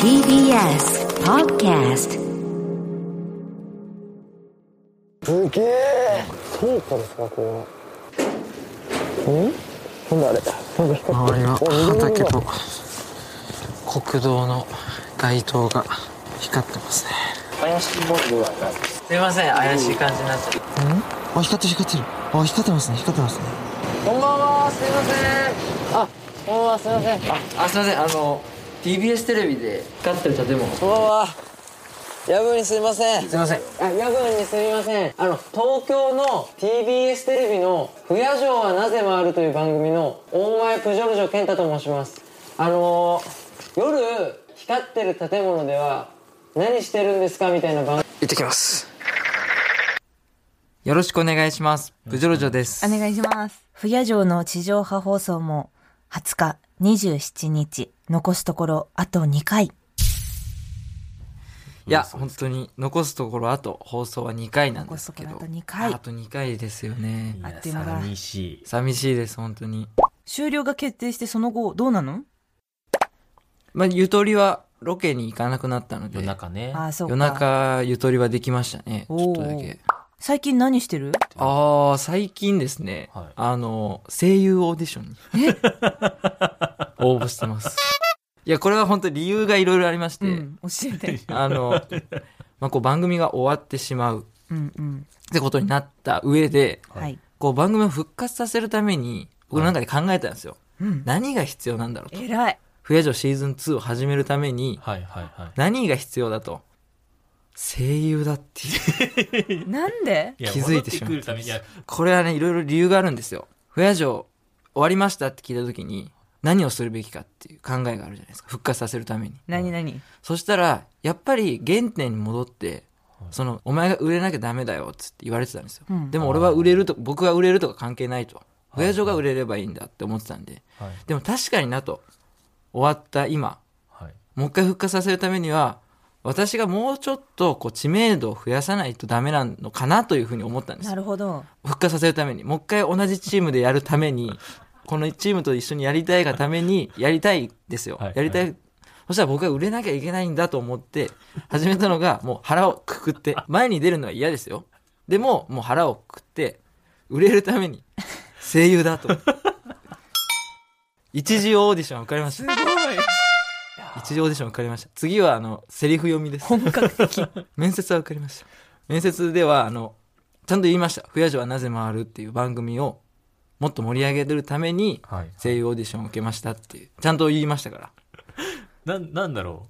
TBS Podcast すげえ。倉庫ですかこれん？なんだあれ。周り畑と国道の街灯が光ってますね。怪しいボールはないすいません怪しい感じになっちゃううん？あ光ってる光ってる。あ光ってますね光ってますね。こんばんはすいません。あこんばんはすいません。ああすいません。あの TBS テレビで光ってる建物。すこんばんは夜分にすいません。いません。あ夜分にすみません。あの東京の TBS テレビの「不夜城はなぜ回る」という番組の大前プジョルジョ健太と申します。あのー、夜光ってる建物では何してるんですかみたいな番行ってきます。よろしくお願いします。プジョルジョです。お願いします。不夜城の地上波放送も20日、27日、残すところあと2回。いや本当に残すところあと放送は2回なんですけど残すところあと2回あと2回ですよねあっという間だ。寂しい。寂しいです本当に終了が決定してその後どうなの？まあゆとりはロケに行かなくなったので夜中ね。ああ、そうか。夜中ゆとりはできましたねちょっとだけ最近何してる？ああ最近ですね、はいあの声優オーディションに 応募してますいやこれは本当理由がいろいろありまして、うん、教えて。あの、まあ、こう番組が終わってしまううんうん。ってことになった上ではい。こう番組を復活させるために僕の中で考えたんですよ、うん。何が必要なんだろうと偉い。不夜城シーズン2を始めるためにはいはいはい。何が必要だと声優だっていう。なんで？気づいてしまってくるたこれはねいろいろ理由があるんですよ。不夜城終わりましたって聞いた時に何をするべきかっていう考えがあるじゃないですか。復活させるために。何何？そしたらやっぱり原点に戻ってそのお前が売れなきゃダメだよっつって言われてたんですよ、うん。でも俺は売れると僕が売れるとか関係ないと。不夜城が売れればいいんだって思ってたんで。はい。でも確かになと終わった今。はい。もう一回復活させるためには私がもうちょっとこう知名度を増やさないとダメなのかなというふうに思ったんです。なるほど。復活させるためにもう一回同じチームでやるためにこのチームと一緒にやりたいがためにやりたいですよ、はい。やりたい、そしたら僕が売れなきゃいけないんだと思って始めたのがもう腹をくくって 前に出るのは嫌ですよ。でももう腹をくくって売れるために声優だと。一次オーディション受かりました一次オーディション受かりました次はあのセリフ読みです本格的。面接は受かりました面接ではあのちゃんと言いました「不夜城はなぜ回る」っていう番組をもっと盛り上げるためにはい。声優オーディションを受けましたっていうちゃんと言いましたからなん、なんだろ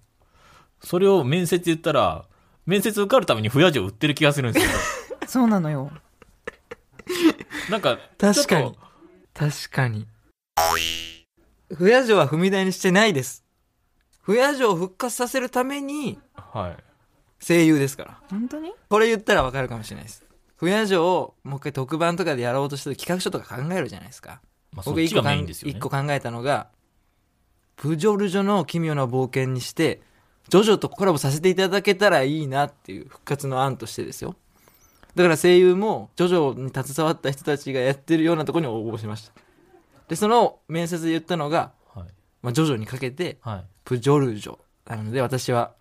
う。それを面接言ったら、面接受かるために不夜城売ってる気がするんですよ。そうなのよ。なんか、確かに確かに不夜城は踏み台にしてないです不夜城を復活させるためにと。はい。声優ですから本当に？これ言ったらわかるかもしれないです不夜城をもう一回特番とかでやろうとしてる企画書とか考えるじゃないですかまあ、そっちが僕一個ね。一個考えたのが、プジョルジョの奇妙な冒険にして、ジョジョとコラボさせていただけたらいいなっていう復活の案としてですよ。だから声優も、ジョジョに携わった人たちがやってるようなところに応募しました。で、その面接で言ったのが、はい。まあ、ジョジョにかけて、はい。プジョルジョなので、私は、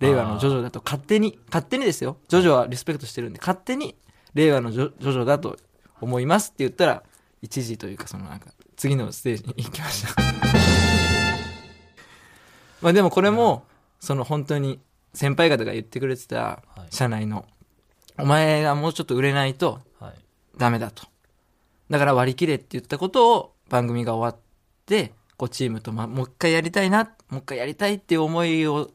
令和のジョジョだと勝手に、勝手にですよ。ジョジョはリスペクトしてるんで、勝手に、令和のジョジョジョだと思いますって言ったら、一時というか、そのなんか、次のステージに行きました。まあでもこれも、その本当に、先輩方が言ってくれてたはい、社内の、お前がもうちょっと売れないとはい。ダメだと。だから割り切れって言ったことを番組が終わって、こうチームと、ま、もう一回やりたいな、もう一回やりたいっていう思いを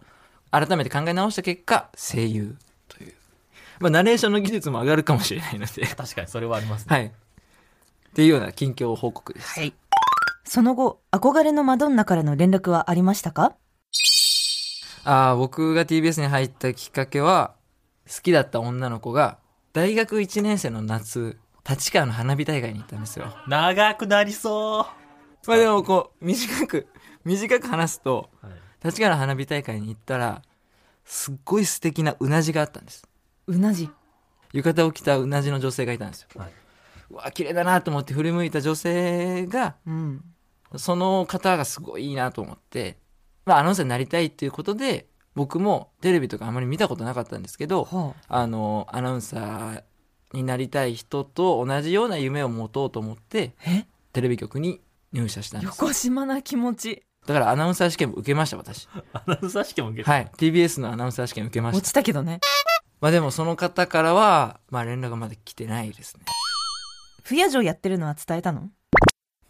改めて考え直した結果、声優という。まあ、ナレーションの技術も上がるかもしれないので、確かにそれはありますね。はい。っていうような近況報告です。はい。その後、憧れのマドンナからの連絡はありましたか？ああ、僕が TBS に入ったきっかけは、好きだった女の子が、大学1年生の夏、立川の花火大会に行ったんですよ。長くなりそう。まあでもこう、短く、短く話すと、はい。立川の花火大会に行ったら、すっごい素敵なうなじがあったんです。うなじ？浴衣を着たうなじの女性がいたんですよ。はいうわ、綺麗だなと思って振り向いた女性が、うん。その方がすごいいいなと思って、まあ、アナウンサーになりたいっていうことで僕もテレビとかあまり見たことなかったんですけどはあのアナウンサーになりたい人と同じような夢を持とうと思ってえ？テレビ局に入社したんです横島な気持ち。だからアナウンサー試験も受けました私 アナウンサー試験も受けた。はい TBS のアナウンサー試験受けまし落たちたけどね。まあでもその方からはまあ連絡がまだ来てないですね不夜城やってるのは伝えたの？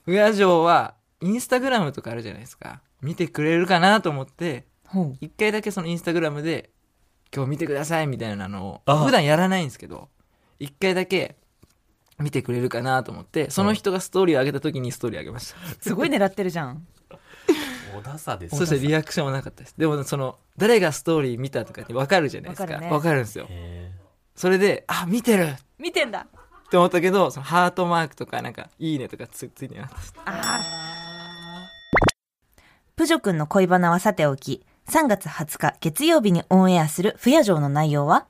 不夜城はインスタグラムとかあるじゃないですか見てくれるかなと思って。一回だけそのインスタグラムで今日見てくださいみたいなのをあ普段やらないんですけど一回だけ見てくれるかなと思ってその人がストーリーを上げた時にストーリー上げました。すごい狙ってるじゃん。小田さですそしてリアクションはなかったです。でもその誰がストーリー見たとかって分かるじゃないですか。わかるね。るんですよ。へそれであ見てる。見てんだ。って思ったけどそのハートマークとかなんかいいねとかつついてなかったです。プジョ君の恋バナはさておき、3月20日月曜日にオンエアする不夜城の内容は？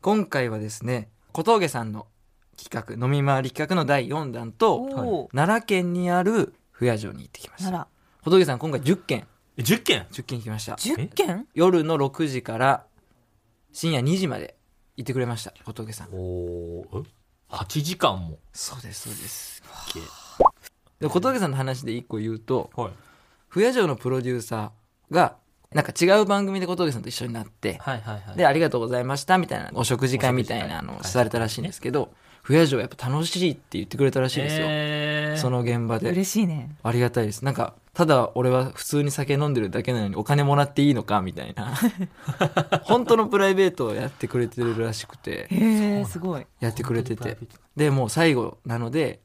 今回はですね小峠さんの企画飲み回り企画の第4弾とおー。奈良県にある不夜城に行ってきました。なら、小峠さん今回10件。え10件？10件行きました。10件？夜の6時から深夜2時まで行ってくれました小峠さん。おー。え？8時間も。そうですそうです。けで小峠さんの話で1個言うとはい。不夜城のプロデューサーがなんか違う番組で小峠さんと一緒になってはいはいはい。でありがとうございましたみたいなお食事会みたいなのをされたらしいんですけど不夜城やっぱ楽しいって言ってくれたらしいですよ、えー。その現場で。嬉しいね。ありがたいです。なんかただ俺は普通に酒飲んでるだけなのにお金もらっていいのかみたいな。本当のプライベートをやってくれてるらしくて。へえ、すごい。やってくれてて。でもう最後なので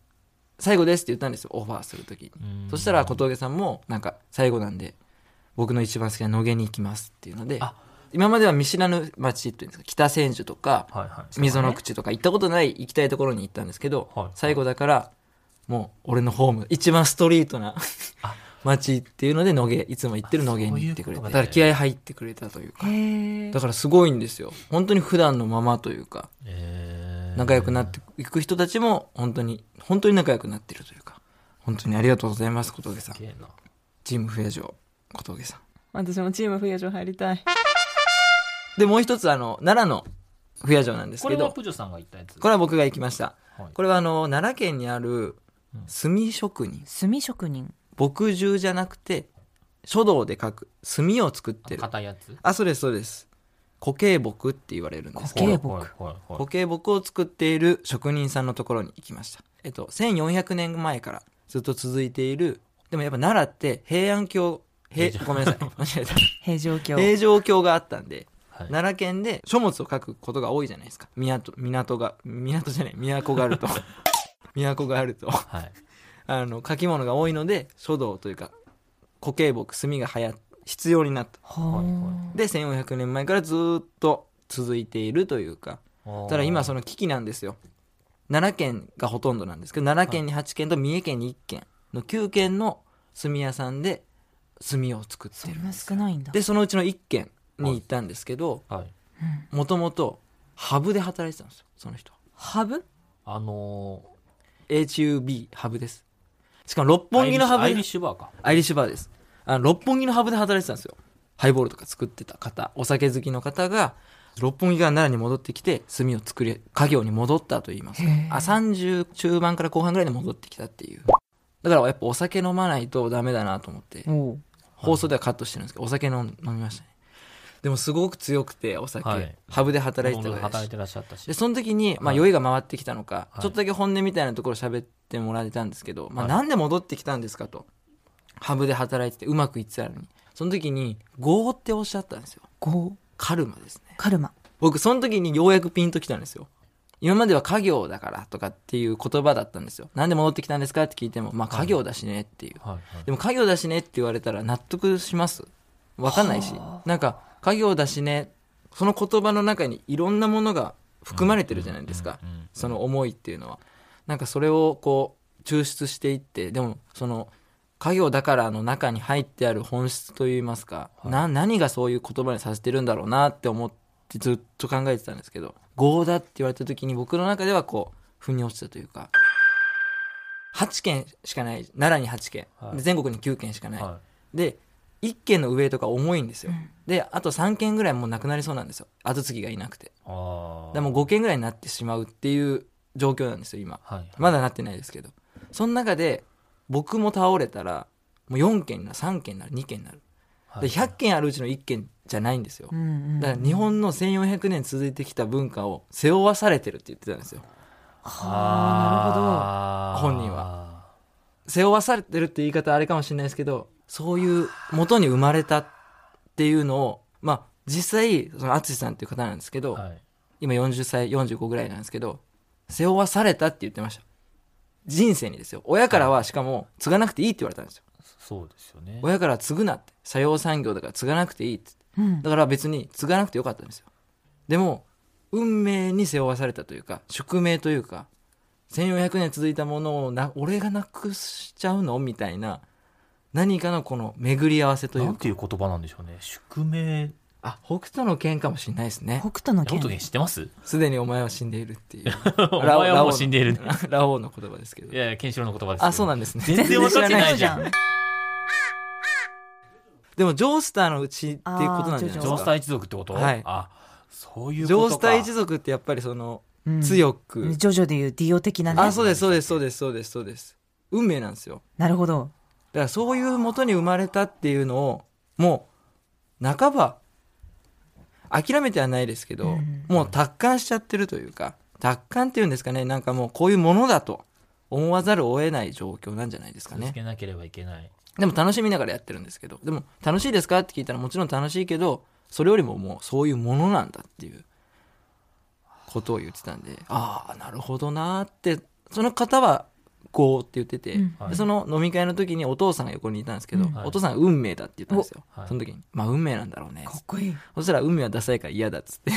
最後ですって言ったんですよオファーする時に。うん。そしたら小峠さんもなんか最後なんで僕の一番好きな野毛に行きますっていうのであ今までは見知らぬ町っていうんですか北千住とかはいはい。溝の口とか行ったことない行きたいところに行ったんですけど、はい。最後だからもう俺のホーム一番ストリートな町 っていうので野毛いつも行ってる野毛に行ってくれてだから気合入ってくれたというか。だ。からすごいんですよ。本当に普段のままというかえー。仲良くなっていく人たちも本当に本当に仲良くなってるというか。本当にありがとうございます小峠さん。チーム不夜城小峠さん。私もチーム不夜城入りたい。でもう一つあの奈良の不夜城なんですこけどれはプジョさんが言ったやつ。これは僕が行きました。はい。これはあの奈良県にある炭職人。炭職人。墨汁じゃなくて書道で書く墨を作ってる。硬いやつ？あそうですそうです。固形木って言われるんです。けど固形木。はいはいはい固形木を作っている職人さんのところに行きました。えっと1400年前からずっと続いている。でもやっぱ奈良って平安京平ごめんなさい。間違えた。平城京。平城京があったんではい。奈良県で書物を書くことが多いじゃないですか。港港が港じゃない都があると。都があると。はい。あの書き物が多いので書道というか固形木墨が流行必要になった。はで1400年前からずっと続いているというか。ただ今その危機なんですよ。奈良県がほとんどなんですけど奈良県に8軒と三重県に1軒の9軒の炭屋さんで炭を作ってるそんな少ないんだ。でそのうちの1軒に行ったんですけどはい。もともとハブで働いてたんですよその人。はハブ？あの HUB ハブです。しかも六ー、本木のハブアイリでッシュバーか。アイリッシュバーです。あの六本木のハブで働いてたんですよ。ハイボールとか作ってた方お酒好きの方が六本木から奈良に戻ってきて炭を作り家業に戻ったと言います。かあ30中盤から後半ぐらいで戻ってきたっていう。だからやっぱお酒飲まないとダメだなと思って。放送ではカットしてるんですけどお酒飲みましたねでもすごく強くてお酒、はい。ハブで働いてたから働いてらっしゃったし。で。その時に、まあ、はい酔いが回ってきたのか、はい。ちょっとだけ本音みたいなところ喋ってもらえたんですけど、まあ、はい。なんで戻ってきたんですかと。ハブで働いててうまくいってたのに。その時に「業」っておっしゃったんですよ。ゴーカルマですね。カルマ。僕その時にようやくピンときたんですよ。今までは家業だからとかっていう言葉だったんですよ。なんで戻ってきたんですかって聞いてもまあ家業だしねっていう、はいはい。でも家業だしねって言われたら納得します？わかんないし。なんか家業だしねその言葉の中にいろんなものが含まれてるじゃないですか。その思いっていうのは。なんかそれをこう抽出していってでもその家業だからの中に入ってある本質といいますか、な何がそういう言葉にさせてるんだろうなって思ってずっと考えてたんですけど「業だ」って言われた時に僕の中ではこう腑に落ちたというか。8件しかない。奈良に8件、はい。で全国に9件しかない、はで1軒の上とか重いんですよ、であと3軒ぐらいもうなくなりそうなんですよ。後継ぎがいなくて。でも5軒ぐらいになってしまうっていう状況なんですよ今。はい。まだなってないですけど。その中で僕も倒れたらもう4軒になる3軒になる2軒になる。で100軒あるうちの1軒じゃないんですよ。うんうんだから日本の1400年続いてきた文化を背負わされてるって言ってたんですよ。あ。ー本人背負わされてるって言い方あれかもしれないですけどそういう元に生まれたっていうのをまあ実際その淳さんっていう方なんですけど、はい。今40歳45ぐらいなんですけど背負わされたって言ってました。人生にですよ。親からはしかも継がなくていいって言われたんですよ。そうですよね。親から継ぐなって。作用産業だから継がなくていいって。うん。だから別に継がなくてよかったんですよ。でも運命に背負わされたというか宿命というか1400年続いたものをな俺がなくしちゃうの？みたいな何かのこの巡り合わせといなうんかていう言葉なんでしょうね。宿命。あ北斗の剣かもしれないですね。北斗の剣。本知ってます？すでにお前は死んでいるっていう。お前はもう死んでいる。ラオウのラオウの言葉ですけど。いやいや、ケンシロウの言葉ですよ。あそうなんですね。全然分かってないじゃん。でもジョースターのうちっていうことなんじゃないですか。ジョースター一族ってこと？はい。あ、そういうジことか。ョースター一族ってやっぱりそのうん。強く、ジョジョでいうディオ的なね。あそうですそうですそうですそうですそうです。運命なんですよ。なるほど。だからそういう元に生まれたっていうのをもう半ば諦めてはないですけど、うんもう達観しちゃってるというか達観っていうんですかねなんかもうこういうものだと思わざるを得ない状況なんじゃないですか続ねけなければいけない。でも楽しみながらやってるんですけどでも楽しいですかって聞いたらもちろん楽しいけどそれよりももうそういうものなんだっていうことを言ってたんでああなるほどなーってその方はこうって言ってて、うん。その飲み会の時にお父さんが横にいたんですけど、うん。はい。お父さんが運命だって言ったんですよ、お。はい。その時にまあ運命なんだろうねかっこいい。そしたら運命はダサいから嫌だっつって。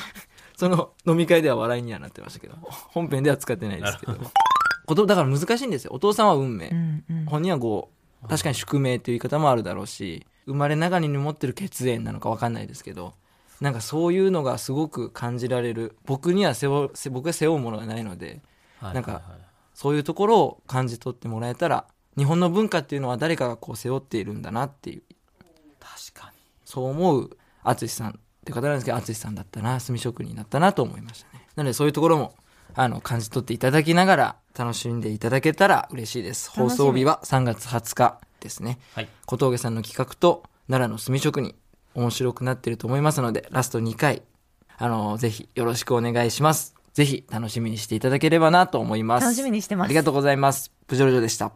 その飲み会では笑いにはなってましたけど本編では使ってないですけど。ことだから難しいんですよ。お父さんは運命、うんうん。本人はこう確かに宿命という言い方もあるだろうし生まれながらに持ってる血縁なのか分かんないですけどなんかそういうのがすごく感じられる。僕には背負僕が背負うものがないのではいなんかはい。はいそういうところを感じ取ってもらえたら日本の文化っていうのは誰かがこう背負っているんだなっていう。確かに。そう思う淳さんって方なんですけど淳さんだったな炭職人だったなと思いましたね。なのでそういうところもあの感じ取っていただきながら楽しんでいただけたら嬉しいです。放送日は3月20日ですね。はい。小峠さんの企画と奈良の炭職人面白くなっていると思いますのでラスト2回あのぜひよろしくお願いしますぜひ楽しみにしていただければなと思います。楽しみにしてます。ありがとうございます。プジョルジョでした